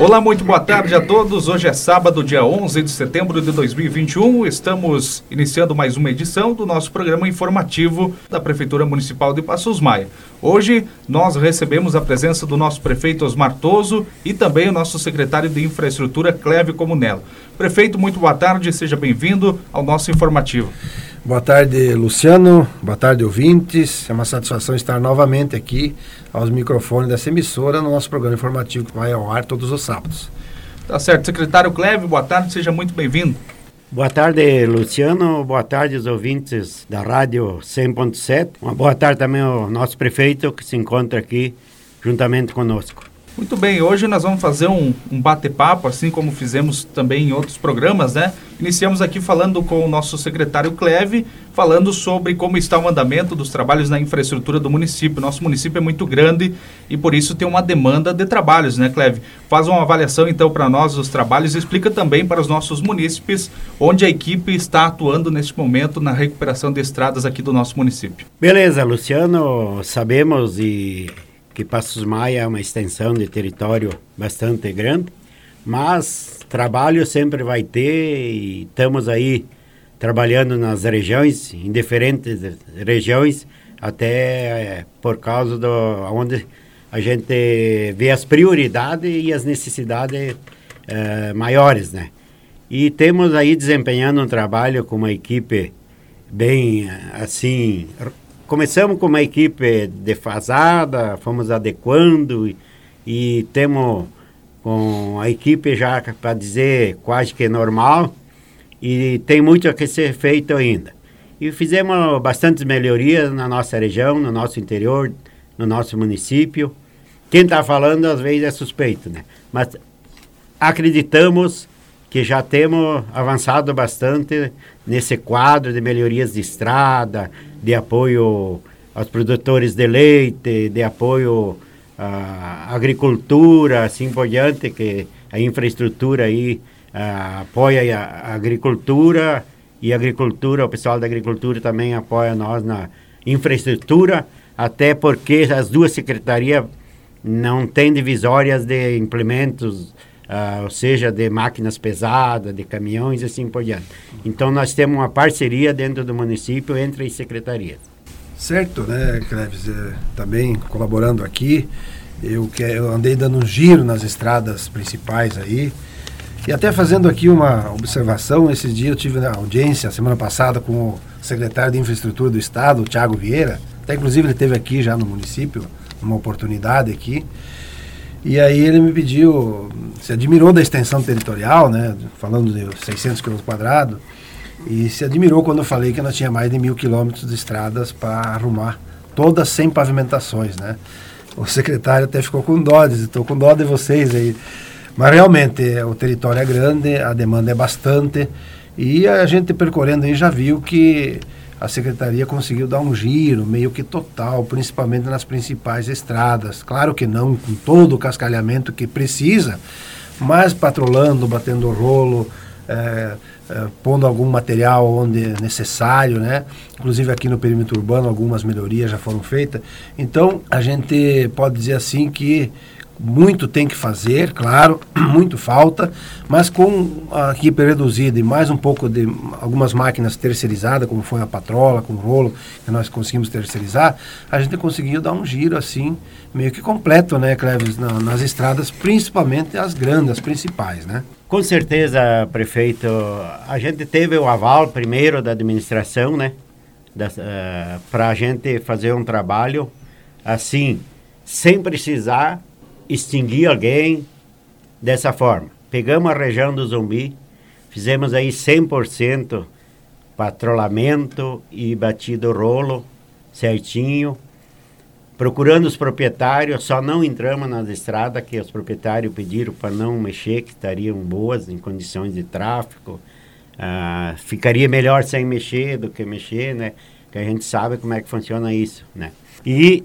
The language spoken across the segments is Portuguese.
Olá, muito boa tarde a todos. Hoje é sábado, dia 11 de setembro de 2021. Estamos iniciando mais uma edição do nosso programa informativo da Prefeitura Municipal de Passos Maia. Hoje nós recebemos a presença do nosso prefeito Osmar Toso e também o nosso secretário de Infraestrutura, Cleve Comunello. Prefeito, muito boa tarde, seja bem-vindo ao nosso informativo. Boa tarde, Luciano. Boa tarde, ouvintes. É uma satisfação estar novamente aqui aos microfones dessa emissora no nosso programa informativo que vai ao ar todos os sábados. Tá certo. Secretário Cleve, boa tarde, seja muito bem-vindo. Boa tarde, Luciano. Boa tarde aos ouvintes da Rádio 100.7. Uma boa tarde também ao nosso prefeito que se encontra aqui juntamente conosco. Muito bem, hoje nós vamos fazer um, um bate-papo, assim como fizemos também em outros programas, né? Iniciamos aqui falando com o nosso secretário Cleve, falando sobre como está o andamento dos trabalhos na infraestrutura do município. Nosso município é muito grande e por isso tem uma demanda de trabalhos, né, Cleve? Faz uma avaliação então para nós dos trabalhos e explica também para os nossos munícipes onde a equipe está atuando neste momento na recuperação de estradas aqui do nosso município. Beleza, Luciano, sabemos e que Passos Maia é uma extensão de território bastante grande, mas trabalho sempre vai ter e estamos aí trabalhando nas regiões, em diferentes regiões, até é, por causa do onde a gente vê as prioridades e as necessidades é, maiores, né? E temos aí desempenhando um trabalho com uma equipe bem assim começamos com uma equipe defasada, fomos adequando e, e temos com a equipe já para dizer quase que normal e tem muito a que ser feito ainda. E fizemos bastantes melhorias na nossa região, no nosso interior, no nosso município. Quem está falando às vezes é suspeito, né? Mas acreditamos que já temos avançado bastante nesse quadro de melhorias de estrada, de apoio aos produtores de leite, de apoio à agricultura, assim por diante, que a infraestrutura aí uh, apoia a agricultura e a agricultura, o pessoal da agricultura também apoia nós na infraestrutura, até porque as duas secretarias não têm divisórias de implementos uh, seja, de máquinas pesadas, de caminhões e assim por diante. Então, nós temos uma parceria dentro do município entre as secretarias. Certo, né, Cleves? É, também colaborando aqui, eu, que, eu andei dando um giro nas estradas principais aí, e até fazendo aqui uma observação, esses dias eu tive na audiência, semana passada, com o secretário de Infraestrutura do Estado, o Tiago Vieira, até inclusive ele esteve aqui já no município, uma oportunidade aqui, e aí ele me pediu, se admirou da extensão territorial, né, falando de 600 km quadrados, e se admirou quando eu falei que nós tinha mais de mil quilômetros de estradas para arrumar, todas sem pavimentações, né. O secretário até ficou com dó, estou com dó de vocês aí. Mas realmente o território é grande, a demanda é bastante, e a gente percorrendo aí já viu que a secretaria conseguiu dar um giro meio que total, principalmente nas principais estradas. Claro que não com todo o cascalhamento que precisa, mas patrolando, batendo rolo, é, é, pondo algum material onde é necessário, né? Inclusive aqui no perímetro urbano algumas melhorias já foram feitas. Então a gente pode dizer assim que muito tem que fazer, claro, muito falta, mas com a equipe reduzida e mais um pouco de algumas máquinas terceirizadas, como foi a patrola, com o rolo, que nós conseguimos terceirizar, a gente conseguiu dar um giro assim, meio que completo, né, Cleves, na, nas estradas, principalmente as grandes, as principais, né? Com certeza, prefeito, a gente teve o aval primeiro da administração, né, uh, eh, para a gente fazer um trabalho assim, sem precisar extinguir alguém dessa forma. Pegamos a região do Zumbi, fizemos aí 100% patrulhamento e batido rolo certinho, procurando os proprietários, só não entramos nas estradas que os proprietários pediram para não mexer, que estariam boas em condições de tráfego. Ah, ficaria melhor sem mexer do que mexer, né? Que a gente sabe como é que funciona isso, né? E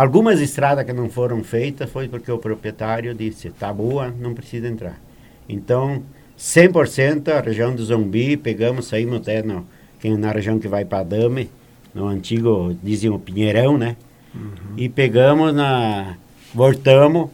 Algumas estradas que não foram feitas foi porque o proprietário disse, tá boa, não precisa entrar. Então, 100% a região do Zumbi, pegamos, saímos até no, na região que vai para Dame, no antigo, dizem o Pinheirão, né? Uhum. E pegamos na... voltamos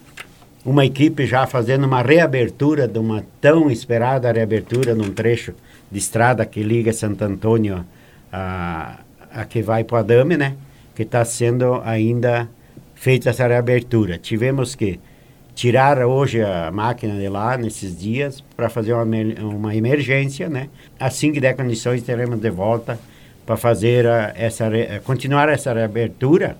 uma equipe já fazendo uma reabertura de uma tão esperada reabertura num trecho de estrada que liga Santo Antônio a, a que vai para Adame, né? Que está sendo ainda feita essa reabertura. Tivemos que tirar hoje a máquina de lá nesses dias para fazer uma, uma emergência, né? Assim que der condições, teremos de volta para fazer a, essa continuar essa reabertura.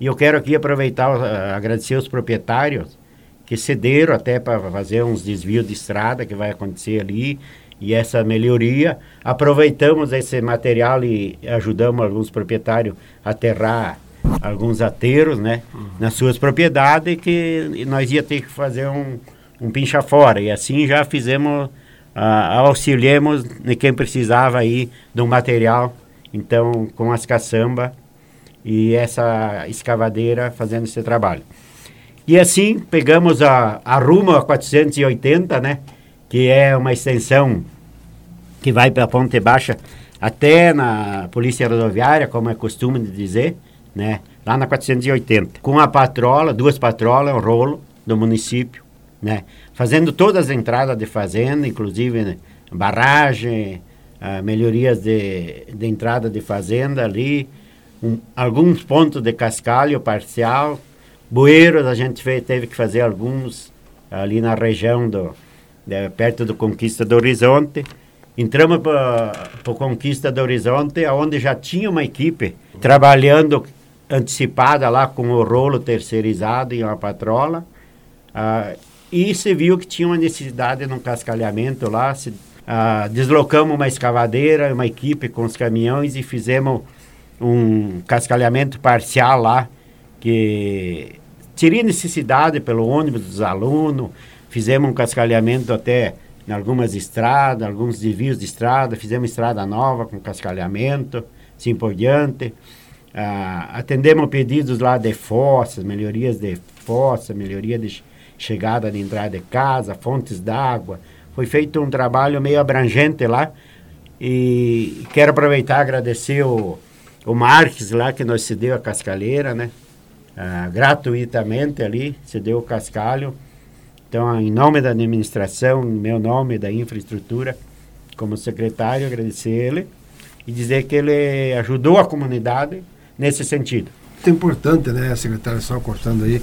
E eu quero aqui aproveitar uh, agradecer os proprietários que cederam até para fazer uns desvios de estrada que vai acontecer ali e essa melhoria. Aproveitamos esse material e ajudamos alguns proprietários a aterrar alguns ateiros, né, nas suas propriedades que nós ia ter que fazer um, um pincha fora e assim já fizemos, auxiliamos de quem precisava aí um material, então com as caçamba e essa escavadeira fazendo esse trabalho. E assim pegamos a, a rumo a 480, né, que é uma extensão que vai para Ponte Baixa até na Polícia Rodoviária, como é costume de dizer, né? Lá na 480. Com a patrola, duas patrolas, um rolo do município, né? Fazendo todas as entradas de fazenda, inclusive né? barragem, uh, melhorias de, de entrada de fazenda ali, um, alguns pontos de cascalho parcial, bueiros a gente fez, teve que fazer alguns ali na região do, de, perto do Conquista do Horizonte. Entramos para a Conquista do Horizonte, onde já tinha uma equipe trabalhando antecipada lá com o rolo terceirizado em uma patrola. Ah, e se viu que tinha uma necessidade de um cascalhamento lá. Se, ah, deslocamos uma escavadeira, uma equipe com os caminhões e fizemos um cascalhamento parcial lá, que teria necessidade pelo ônibus dos alunos. Fizemos um cascalhamento até em algumas estradas, alguns desvios de estrada, fizemos estrada nova com cascalhamento, assim por diante. Ah, atendemos pedidos lá de fossas, melhorias de fossa, melhoria de chegada de entrada de casa, fontes d'água. Foi feito um trabalho meio abrangente lá. E quero aproveitar e agradecer o, o Marques lá, que nos cedeu a cascalheira, né? Ah, gratuitamente ali, cedeu o cascalho. Então, em nome da administração, em meu nome, da infraestrutura, como secretário, agradecer ele e dizer que ele ajudou a comunidade nesse sentido. Muito importante, né, secretário, só cortando aí,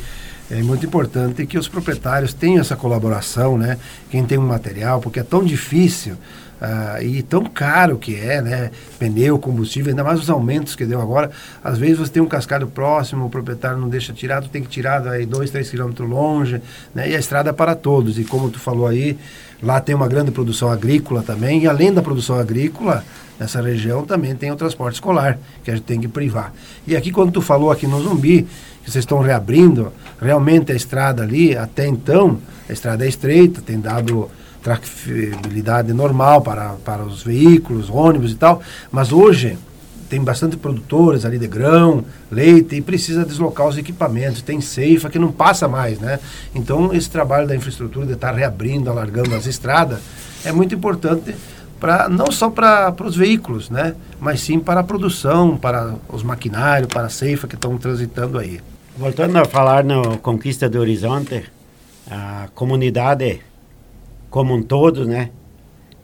é muito importante que os proprietários tenham essa colaboração, né? Quem tem um material, porque é tão difícil uh, e tão caro que é, né? Pneu, combustível, ainda mais os aumentos que deu agora. Às vezes você tem um cascalho próximo, o proprietário não deixa tirar, tu tem que tirar aí dois, três quilômetros longe, né? E a estrada é para todos. E como tu falou aí, lá tem uma grande produção agrícola também, e além da produção agrícola, nessa região também tem o transporte escolar, que a gente tem que privar. E aqui, quando tu falou aqui no Zumbi, que vocês estão reabrindo, realmente a estrada ali, até então, a estrada é estreita, tem dado trafegabilidade normal para, para os veículos, ônibus e tal, mas hoje tem bastante produtores ali de grão, leite, e precisa deslocar os equipamentos, tem ceifa que não passa mais, né? Então, esse trabalho da infraestrutura de estar reabrindo, alargando as estradas, é muito importante para não só para os veículos, né, mas sim para a produção, para os maquinários, para a ceifa que estão transitando aí. Voltando a falar no Conquista do Horizonte, a comunidade como um todo, né,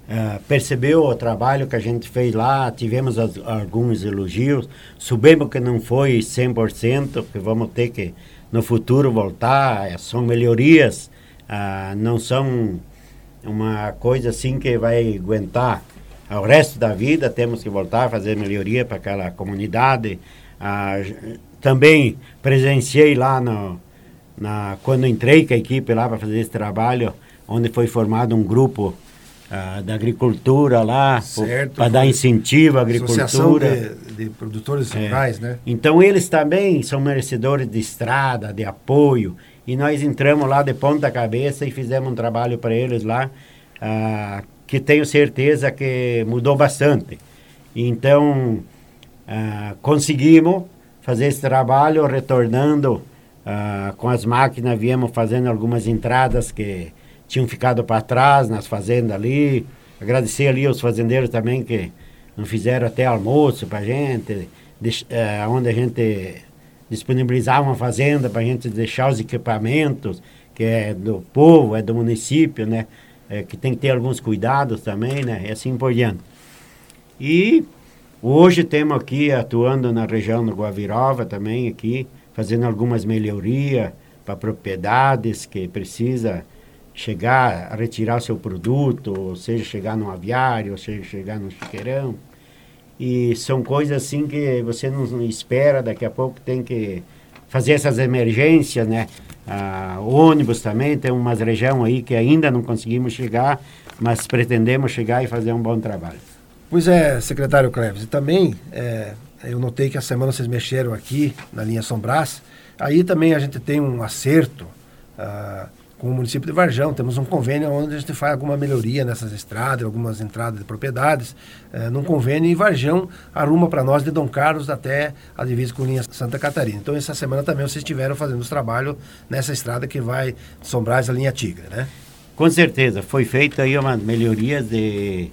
uh, percebeu o trabalho que a gente fez lá, tivemos as, alguns elogios, sabemos que não foi 100%, que vamos ter que no futuro voltar, são melhorias, uh, não são uma coisa assim que vai aguentar o resto da vida. Temos que voltar a fazer melhoria para aquela comunidade. Ah, também presenciei lá no, na, quando entrei com a equipe lá para fazer esse trabalho, onde foi formado um grupo ah, da agricultura lá, para dar incentivo à agricultura. Associação de, de produtores é. rurais, né? Então eles também são merecedores de estrada, de apoio. E nós entramos lá de ponta cabeça e fizemos um trabalho para eles lá, ah, que tenho certeza que mudou bastante. Então, ah, conseguimos fazer esse trabalho retornando ah, com as máquinas, viemos fazendo algumas entradas que tinham ficado para trás nas fazendas ali. Agradecer ali aos fazendeiros também que não fizeram até almoço para a gente, onde a gente disponibilizar uma fazenda para a gente deixar os equipamentos que é do povo, é do município, né? É, que tem que ter alguns cuidados também, né? E assim por diante. E hoje temos aqui atuando na região do Guavirova também aqui, fazendo algumas melhorias para propriedades que precisa chegar a retirar o seu produto, ou seja, chegar no aviário, ou seja, chegar no chiqueirão. E são coisas assim que você não espera, daqui a pouco tem que fazer essas emergências, né? Ah, ônibus também, tem umas regiões aí que ainda não conseguimos chegar, mas pretendemos chegar e fazer um bom trabalho. Pois é, secretário Cleves, e também é, eu notei que a semana vocês mexeram aqui na linha São Brás, aí também a gente tem um acerto ah, com o município de Varjão. Temos um convênio onde a gente faz alguma melhoria nessas estradas, algumas entradas de propriedades. É, num convênio e Varjão arruma para nós de Dom Carlos até a divisa com linha Santa Catarina. Então, essa semana também vocês estiveram fazendo os trabalhos nessa estrada que vai Brás à linha Tigre, né? Com certeza. Foi feita aí uma melhoria de,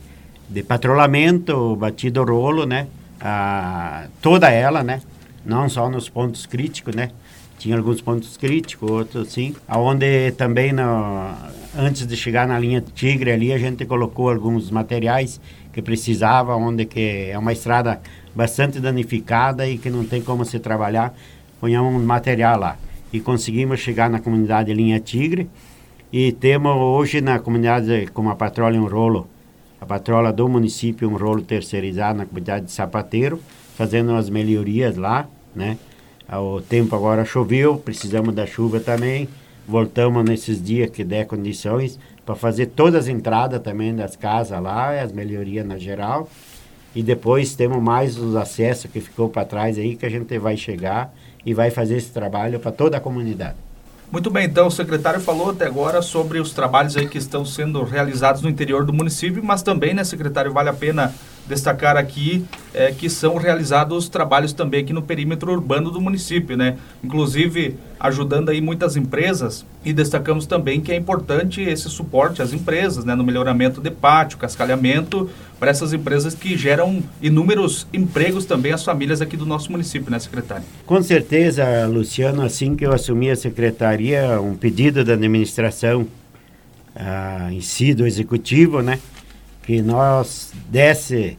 de patrulhamento, batido rolo, né? Ah, toda ela, né? Não só nos pontos críticos, né? Tinha alguns pontos críticos, outros sim, aonde também no, antes de chegar na linha Tigre ali a gente colocou alguns materiais que precisava, onde que é uma estrada bastante danificada e que não tem como se trabalhar, ponhamos um material lá. E conseguimos chegar na comunidade Linha Tigre e temos hoje na comunidade como a patrola um rolo, a patrola do município um rolo terceirizado na comunidade de Sapateiro, fazendo as melhorias lá, né? O tempo agora choveu, precisamos da chuva também. Voltamos nesses dias que der condições para fazer todas as entradas também das casas lá, as melhorias na geral. E depois temos mais os acessos que ficou para trás aí que a gente vai chegar e vai fazer esse trabalho para toda a comunidade. Muito bem, então o secretário falou até agora sobre os trabalhos aí que estão sendo realizados no interior do município, mas também, né, secretário, vale a pena destacar aqui é, que são realizados trabalhos também aqui no perímetro urbano do município, né? Inclusive ajudando aí muitas empresas e destacamos também que é importante esse suporte às empresas, né? No melhoramento de pátio, cascalhamento para essas empresas que geram inúmeros empregos também às famílias aqui do nosso município, né, secretário? Com certeza, Luciano, assim que eu assumi a secretaria, um pedido da administração ah, em si, do executivo, né? Que nós desse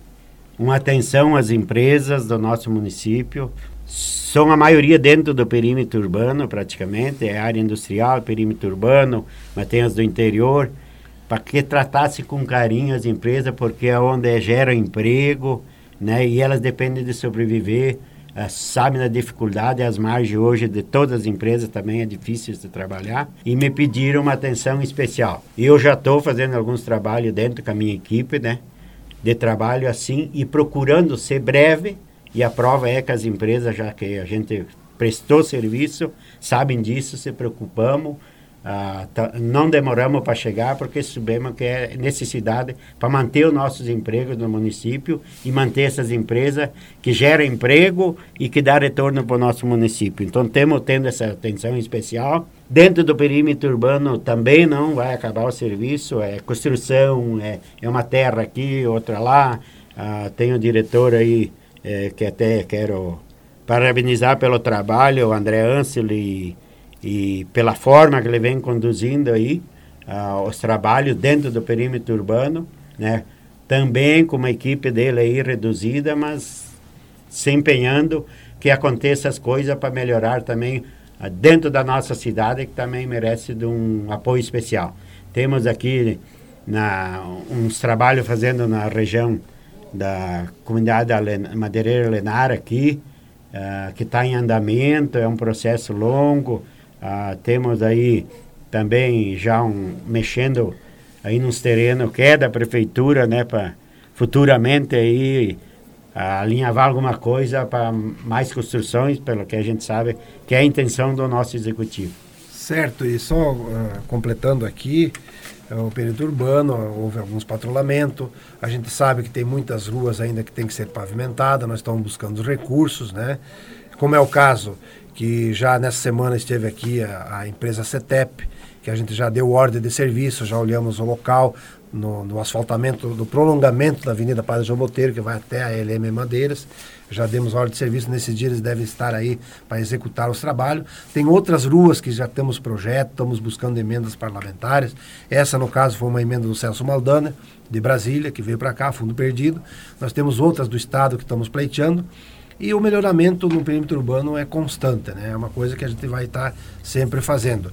uma atenção às empresas do nosso município. São a maioria dentro do perímetro urbano, praticamente, é área industrial, perímetro urbano, mas tem as do interior, para que tratasse com carinho as empresas, porque é onde gera emprego, né, e elas dependem de sobreviver é, sabe da dificuldade, as margens hoje de todas as empresas também é difícil de trabalhar, e me pediram uma atenção especial. Eu já estou fazendo alguns trabalhos dentro com a minha equipe, né? De trabalho assim, e procurando ser breve, e a prova é que as empresas, já que a gente prestou serviço, sabem disso, se preocupamos, ah, tá, não demoramos para chegar porque sabemos que é necessidade para manter os nossos empregos no município e manter essas empresas que geram emprego e que dá retorno para o nosso município. Então temos tendo essa atenção especial. Dentro do perímetro urbano também não vai acabar o serviço, é construção, é, é uma terra aqui, outra lá. Ah, tem um diretor aí é, que até quero parabenizar pelo trabalho, o André Ansel e e pela forma que ele vem conduzindo aí uh, os trabalhos dentro do perímetro urbano, né? Também com uma equipe dele aí reduzida, mas se empenhando que aconteça as coisas para melhorar também uh, dentro da nossa cidade, que também merece de um apoio especial. Temos aqui na, uns trabalhos fazendo na região da comunidade madeireira Lenar aqui, uh, que está em andamento, é um processo longo, ah, temos aí também já um, mexendo aí nos terrenos que é da prefeitura, né, para futuramente aí alinhavar alguma coisa para mais construções, pelo que a gente sabe que é a intenção do nosso executivo. Certo, e só uh, completando aqui, uh, o período urbano, houve alguns patrulhamentos, a gente sabe que tem muitas ruas ainda que tem que ser pavimentadas, nós estamos buscando os recursos, né? Como é o caso que já nessa semana esteve aqui a, a empresa CETEP que a gente já deu ordem de serviço, já olhamos o local no, no asfaltamento, do prolongamento da Avenida Padre João Boteiro, que vai até a LM Madeiras. Já demos ordem de serviço, nesses dias eles devem estar aí para executar os trabalhos. Tem outras ruas que já temos projeto, estamos buscando emendas parlamentares. Essa, no caso, foi uma emenda do Celso Maldana, de Brasília, que veio para cá, fundo perdido. Nós temos outras do Estado que estamos pleiteando. E o melhoramento no perímetro urbano é constante, né? É uma coisa que a gente vai estar tá sempre fazendo.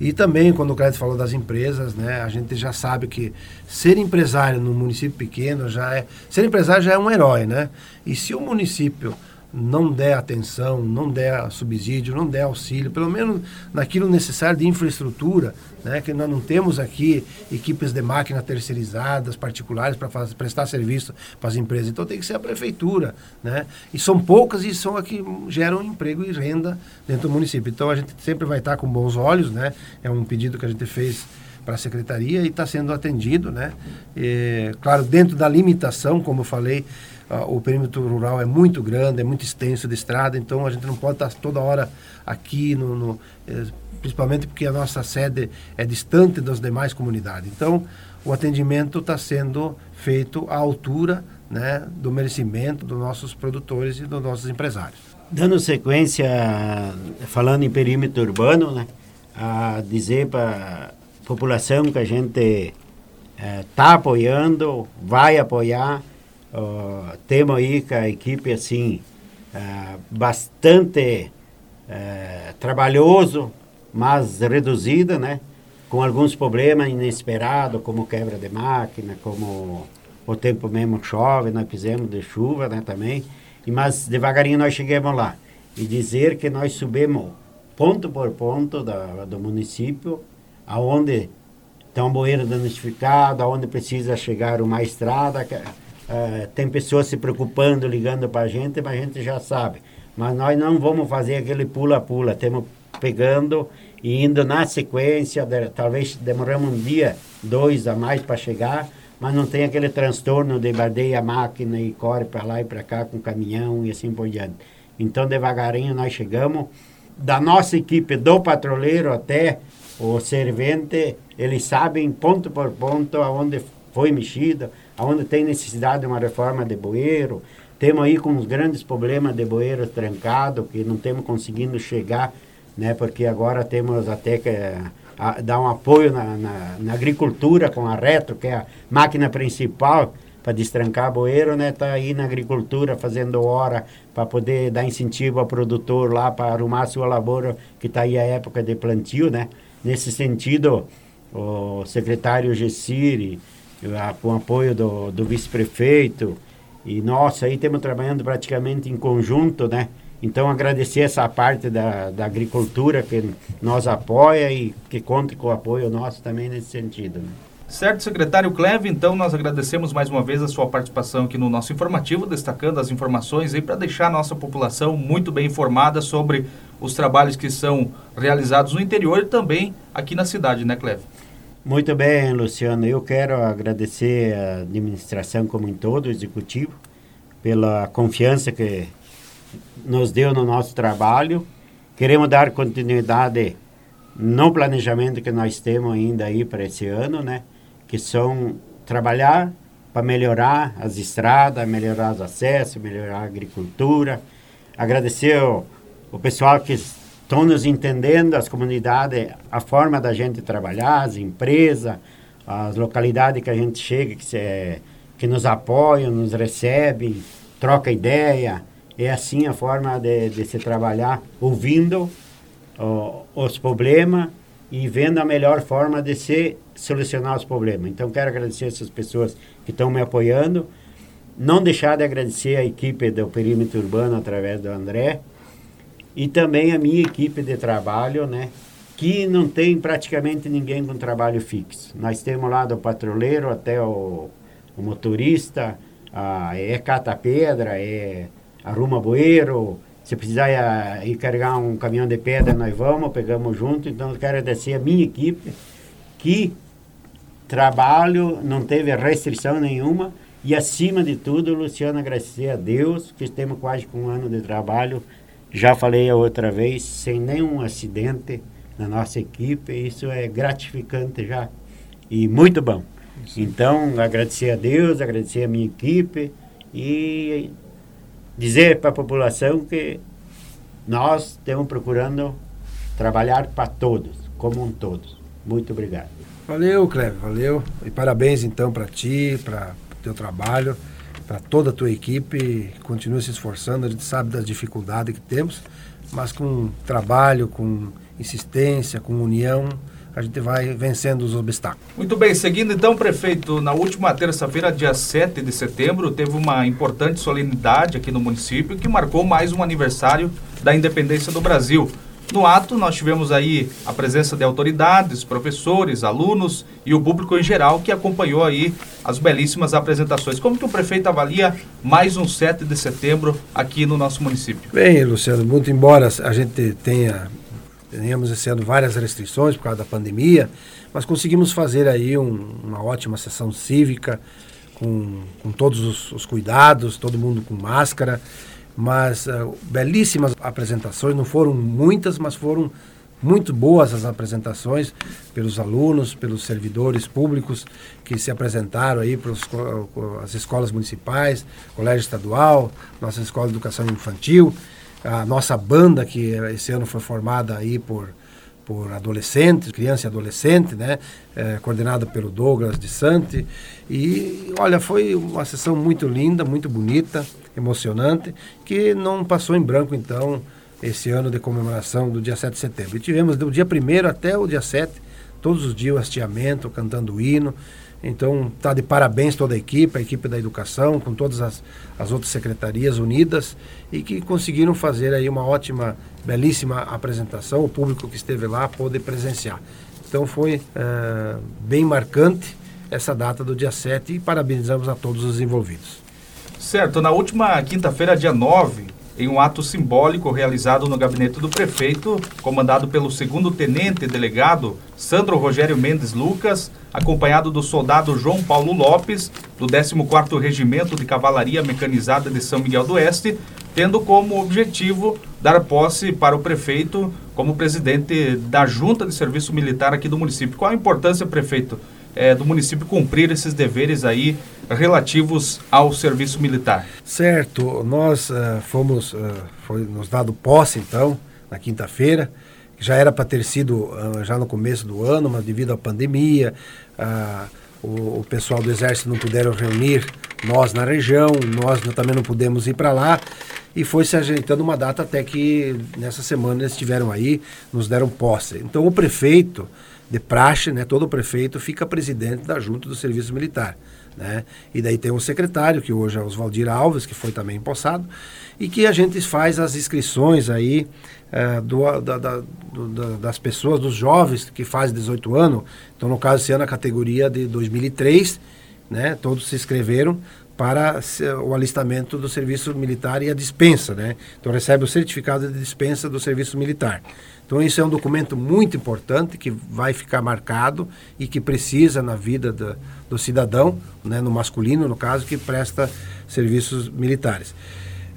E também, quando o Clédio falou das empresas, né, a gente já sabe que ser empresário num município pequeno já é. Ser empresário já é um herói, né? E se o município não der atenção, não der subsídio, não der auxílio, pelo menos naquilo necessário de infraestrutura, né, que nós não temos aqui equipes de máquina terceirizadas, particulares, para prestar serviço para as empresas. Então tem que ser a prefeitura. Né? E são poucas e são aqui geram emprego e renda dentro do município. Então a gente sempre vai estar com bons olhos, né? É um pedido que a gente fez para a secretaria e está sendo atendido, né? E, claro, dentro da limitação, como eu falei, o perímetro rural é muito grande, é muito extenso de estrada, então a gente não pode estar toda hora aqui, no, no eh, principalmente porque a nossa sede é distante das demais comunidades. Então, o atendimento está sendo feito à altura né, do merecimento dos nossos produtores e dos nossos empresários. Dando sequência, falando em perímetro urbano, né, a dizer para a população que a gente está eh, apoiando, vai apoiar, Uh, temos aí com a equipe assim uh, bastante uh, trabalhoso, mas reduzida, né? Com alguns problemas inesperados, como quebra de máquina, como o tempo mesmo chove, nós fizemos de chuva, né? Também. E, mas devagarinho nós chegamos lá. E dizer que nós subimos ponto por ponto da, do município, aonde está um bueiro danificado, aonde precisa chegar uma estrada, Uh, tem pessoas se preocupando, ligando para a gente, mas a gente já sabe. Mas nós não vamos fazer aquele pula-pula, temos pegando e indo na sequência, de, talvez demoramos um dia, dois a mais para chegar, mas não tem aquele transtorno de bardeia a máquina e corre para lá e para cá com caminhão e assim por diante. Então, devagarinho nós chegamos. Da nossa equipe, do patrulheiro até o servente, eles sabem ponto por ponto aonde foi mexido, onde tem necessidade de uma reforma de bueiro. Temos aí com os grandes problemas de bueiro trancado, que não temos conseguindo chegar, né? Porque agora temos até que a, dar um apoio na, na, na, agricultura com a Retro, que é a máquina principal para destrancar bueiro, né? Está aí na agricultura fazendo hora para poder dar incentivo ao produtor lá para arrumar sua lavoura, que está aí a época de plantio, né? Nesse sentido, o secretário Gessiri, com apoio do, do vice-prefeito. E nós aí estamos trabalhando praticamente em conjunto, né? Então, agradecer essa parte da, da agricultura que nos apoia e que conta com o apoio nosso também nesse sentido. Né? Certo, secretário Cleve, então nós agradecemos mais uma vez a sua participação aqui no nosso informativo, destacando as informações aí para deixar a nossa população muito bem informada sobre os trabalhos que são realizados no interior e também aqui na cidade, né, Cleve? Muito bem, Luciano. Eu quero agradecer a administração como em todo, o executivo, pela confiança que nos deu no nosso trabalho. Queremos dar continuidade no planejamento que nós temos ainda aí para esse ano, né? Que são trabalhar para melhorar as estradas, melhorar os acessos, melhorar a agricultura. Agradecer o, o pessoal que estão nos entendendo, as comunidades, a forma da gente trabalhar, as empresas, as localidades que a gente chega, que, se, que nos apoiam, nos recebem, troca ideia. É assim a forma de, de se trabalhar, ouvindo os problemas e vendo a melhor forma de se solucionar os problemas. Então, quero agradecer essas pessoas que estão me apoiando. Não deixar de agradecer a equipe do Perímetro Urbano através do André, e também a minha equipe de trabalho, né? Que não tem praticamente ninguém com trabalho fixo. Nós temos lá do patrulheiro até o, o motorista, a, é cata pedra, é arruma bueiro. Se precisar ir, ir carregar um caminhão de pedra, nós vamos, pegamos junto. Então, eu quero agradecer a minha equipe, que trabalho não teve restrição nenhuma. E, acima de tudo, Luciano, agradecer a Deus, que temos quase com um ano de trabalho já falei a outra vez, sem nenhum acidente, na nossa equipe, isso é gratificante já e muito bom. Sim. Então, agradecer a Deus, agradecer a minha equipe e dizer para a população que nós estamos procurando trabalhar para todos, como um todos. Muito obrigado. Valeu, Cleber, valeu. E parabéns então para ti, para o teu trabalho, para toda a tua equipe. Continua se esforçando, a gente sabe das dificuldades que temos, mas com trabalho, com insistência, com união, a gente vai vencendo os obstáculos. Muito bem, seguindo então, prefeito, na última terça-feira, dia 7 de setembro, teve uma importante solenidade aqui no município que marcou mais um aniversário da independência do Brasil. No ato, nós tivemos aí a presença de autoridades, professores, alunos e o público em geral que acompanhou aí as belíssimas apresentações. Como que o prefeito avalia mais um 7 de setembro aqui no nosso município? Bem, Luciano, muito embora a gente tenha tenhamos esse ano várias restrições por causa da pandemia, mas conseguimos fazer aí um, uma ótima sessão cívica com, com todos os, os cuidados, todo mundo com máscara mas uh, belíssimas apresentações, não foram muitas, mas foram muito boas as apresentações pelos alunos, pelos servidores públicos que se apresentaram aí para as escolas municipais, colégio estadual, nossa escola de educação infantil, a nossa banda que esse ano foi formada aí por por adolescentes, criança e adolescente, né, é, coordenada pelo Douglas de Sante. E olha, foi uma sessão muito linda, muito bonita, emocionante, que não passou em branco então esse ano de comemoração do dia 7 de setembro. E tivemos do dia 1 até o dia 7, todos os dias o hasteamento, cantando o hino. Então, está de parabéns toda a equipe, a equipe da educação, com todas as, as outras secretarias unidas e que conseguiram fazer aí uma ótima, belíssima apresentação. O público que esteve lá pôde presenciar. Então, foi é, bem marcante essa data do dia 7 e parabenizamos a todos os envolvidos. Certo, na última quinta-feira, dia 9, em um ato simbólico realizado no gabinete do prefeito, comandado pelo segundo tenente delegado Sandro Rogério Mendes Lucas, acompanhado do soldado João Paulo Lopes, do 14º Regimento de Cavalaria Mecanizada de São Miguel do Oeste, tendo como objetivo dar posse para o prefeito como presidente da Junta de Serviço Militar aqui do município. Qual a importância, prefeito, é, do município cumprir esses deveres aí relativos ao serviço militar. Certo, nós uh, fomos, uh, foi nos dado posse então, na quinta-feira, já era para ter sido uh, já no começo do ano, mas devido à pandemia, o, o, pessoal do Exército não puderam reunir nós na região, nós também não pudemos ir para lá, e foi se ajeitando uma data até que nessa semana eles estiveram aí, nos deram posse. Então o prefeito de praxe, né, todo prefeito fica presidente da junta do serviço militar. Né? E daí tem um secretário, que hoje é Oswaldir Alves, que foi também empossado, e que a gente faz as inscrições aí é, do, da, da, do, das pessoas, dos jovens que fazem 18 anos. Então, no caso, esse ano a categoria de 2003, né? todos se inscreveram para o alistamento do serviço militar e a dispensa. Né? Então, recebe o certificado de dispensa do serviço militar. Então, isso é um documento muito importante que vai ficar marcado e que precisa na vida do, do cidadão, né, no masculino, no caso, que presta serviços militares.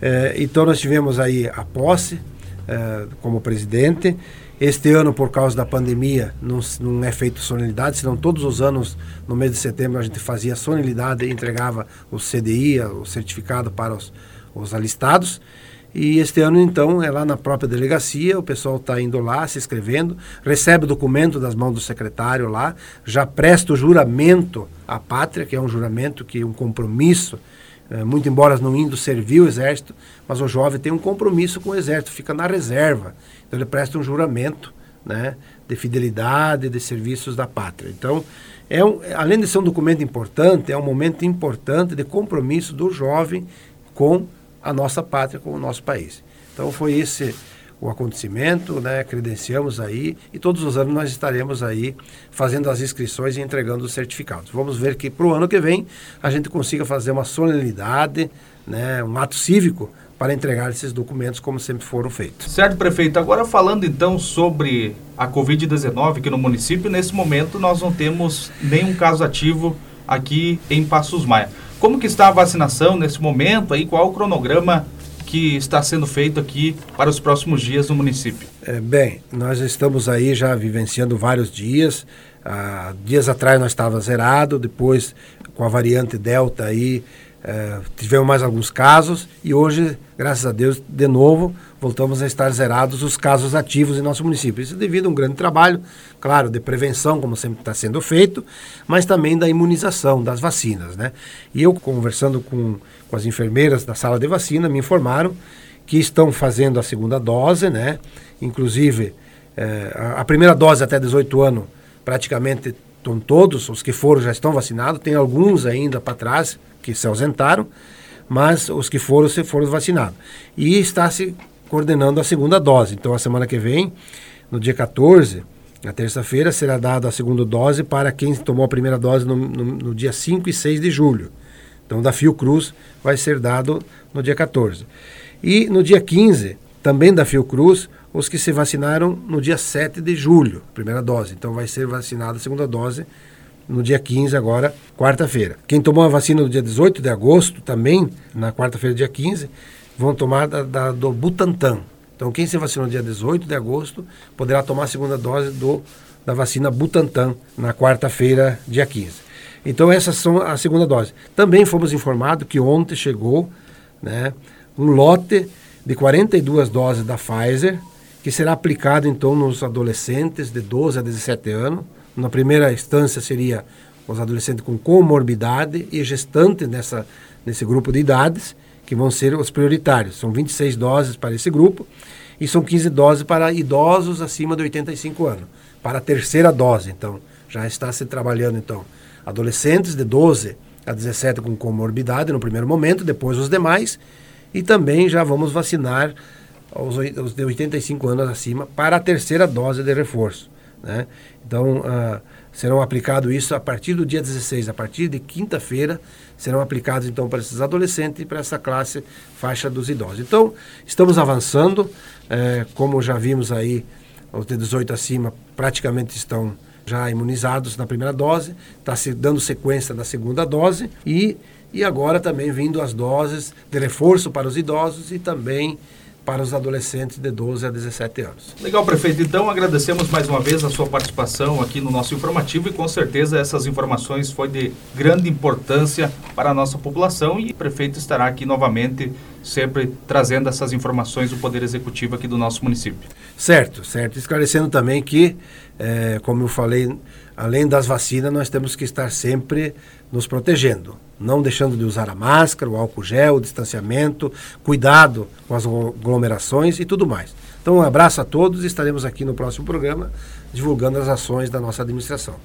É, então, nós tivemos aí a posse é, como presidente. Este ano, por causa da pandemia, não, não é feito solenidade, senão todos os anos, no mês de setembro, a gente fazia solenidade e entregava o CDI, o certificado para os, os alistados. E este ano, então, é lá na própria delegacia, o pessoal está indo lá, se inscrevendo, recebe o documento das mãos do secretário lá, já presta o juramento à pátria, que é um juramento, que é um compromisso, é, muito embora não indo servir o exército, mas o jovem tem um compromisso com o exército, fica na reserva. Então ele presta um juramento né, de fidelidade, de serviços da pátria. Então, é um, além de ser um documento importante, é um momento importante de compromisso do jovem com a nossa pátria, com o nosso país. Então foi esse o acontecimento, né? Credenciamos aí e todos os anos nós estaremos aí fazendo as inscrições e entregando os certificados. Vamos ver que para o ano que vem a gente consiga fazer uma solenidade, né? Um ato cívico para entregar esses documentos como sempre foram feitos. Certo, prefeito. Agora falando então sobre a Covid-19 aqui no município, nesse momento nós não temos nenhum caso ativo aqui em Passos Maia. Como que está a vacinação nesse momento aí? Qual o cronograma que está sendo feito aqui para os próximos dias no município? É, bem, nós estamos aí já vivenciando vários dias. Ah, dias atrás nós estávamos zerado, depois com a variante Delta aí é, tivemos mais alguns casos e hoje, graças a Deus, de novo, voltamos a estar zerados os casos ativos em nosso município. Isso devido a um grande trabalho, claro, de prevenção, como sempre está sendo feito, mas também da imunização, das vacinas. Né? E eu, conversando com, com as enfermeiras da sala de vacina, me informaram que estão fazendo a segunda dose, né? inclusive é, a, a primeira dose até 18 anos, praticamente estão todos, os que foram já estão vacinados, tem alguns ainda para trás que se ausentaram, mas os que foram se foram vacinados. E está se coordenando a segunda dose. Então, a semana que vem, no dia 14, na terça-feira, será dada a segunda dose para quem tomou a primeira dose no, no, no, dia 5 e 6 de julho. Então, da Fiocruz vai ser dado no dia 14. E no dia 15, também da Fiocruz, os que se vacinaram no dia 7 de julho, primeira dose. Então, vai ser vacinada a segunda dose no dia 15, agora, quarta-feira. Quem tomou a vacina no dia 18 de agosto, também, na quarta-feira, dia 15, vão tomar da, da, do Butantan. Então, quem se vacinou no dia 18 de agosto poderá tomar a segunda dose do, da vacina Butantan na quarta-feira, dia 15. Então, essas são a segunda dose. Também fomos informados que ontem chegou né, um lote de 42 doses da Pfizer, que será aplicado, então, nos adolescentes de 12 a 17 anos, na primeira instância seria os adolescentes com comorbidade e gestantes nessa, nesse grupo de idades, que vão ser os prioritários. São 26 doses para esse grupo e são 15 doses para idosos acima de 85 anos. Para a terceira dose, então, já está se trabalhando, então, adolescentes de 12 a 17 com comorbidade no primeiro momento, depois os demais, e também já vamos vacinar os, os de 85 anos acima para a terceira dose de reforço. Né? Então, uh, serão aplicados isso a partir do dia 16, a partir de quinta-feira, serão aplicados então para esses adolescentes e para essa classe faixa dos idosos. Então, estamos avançando, eh, como já vimos aí, os de 18 acima praticamente estão já imunizados na primeira dose, está se dando sequência da segunda dose e, e agora também vindo as doses de reforço para os idosos e também para os adolescentes de 12 a 17 anos. Legal, prefeito. Então, agradecemos mais uma vez a sua participação aqui no nosso informativo e com certeza essas informações foi de grande importância para a nossa população e o prefeito estará aqui novamente sempre trazendo essas informações do Poder Executivo aqui do nosso município. Certo, certo. Esclarecendo também que, é, como eu falei, além das vacinas, nós temos que estar sempre nos protegendo, não deixando de usar a máscara, o álcool gel, o distanciamento, cuidado com as aglomerações e tudo mais. Então, um abraço a todos e estaremos aqui no próximo programa divulgando as ações da nossa administração.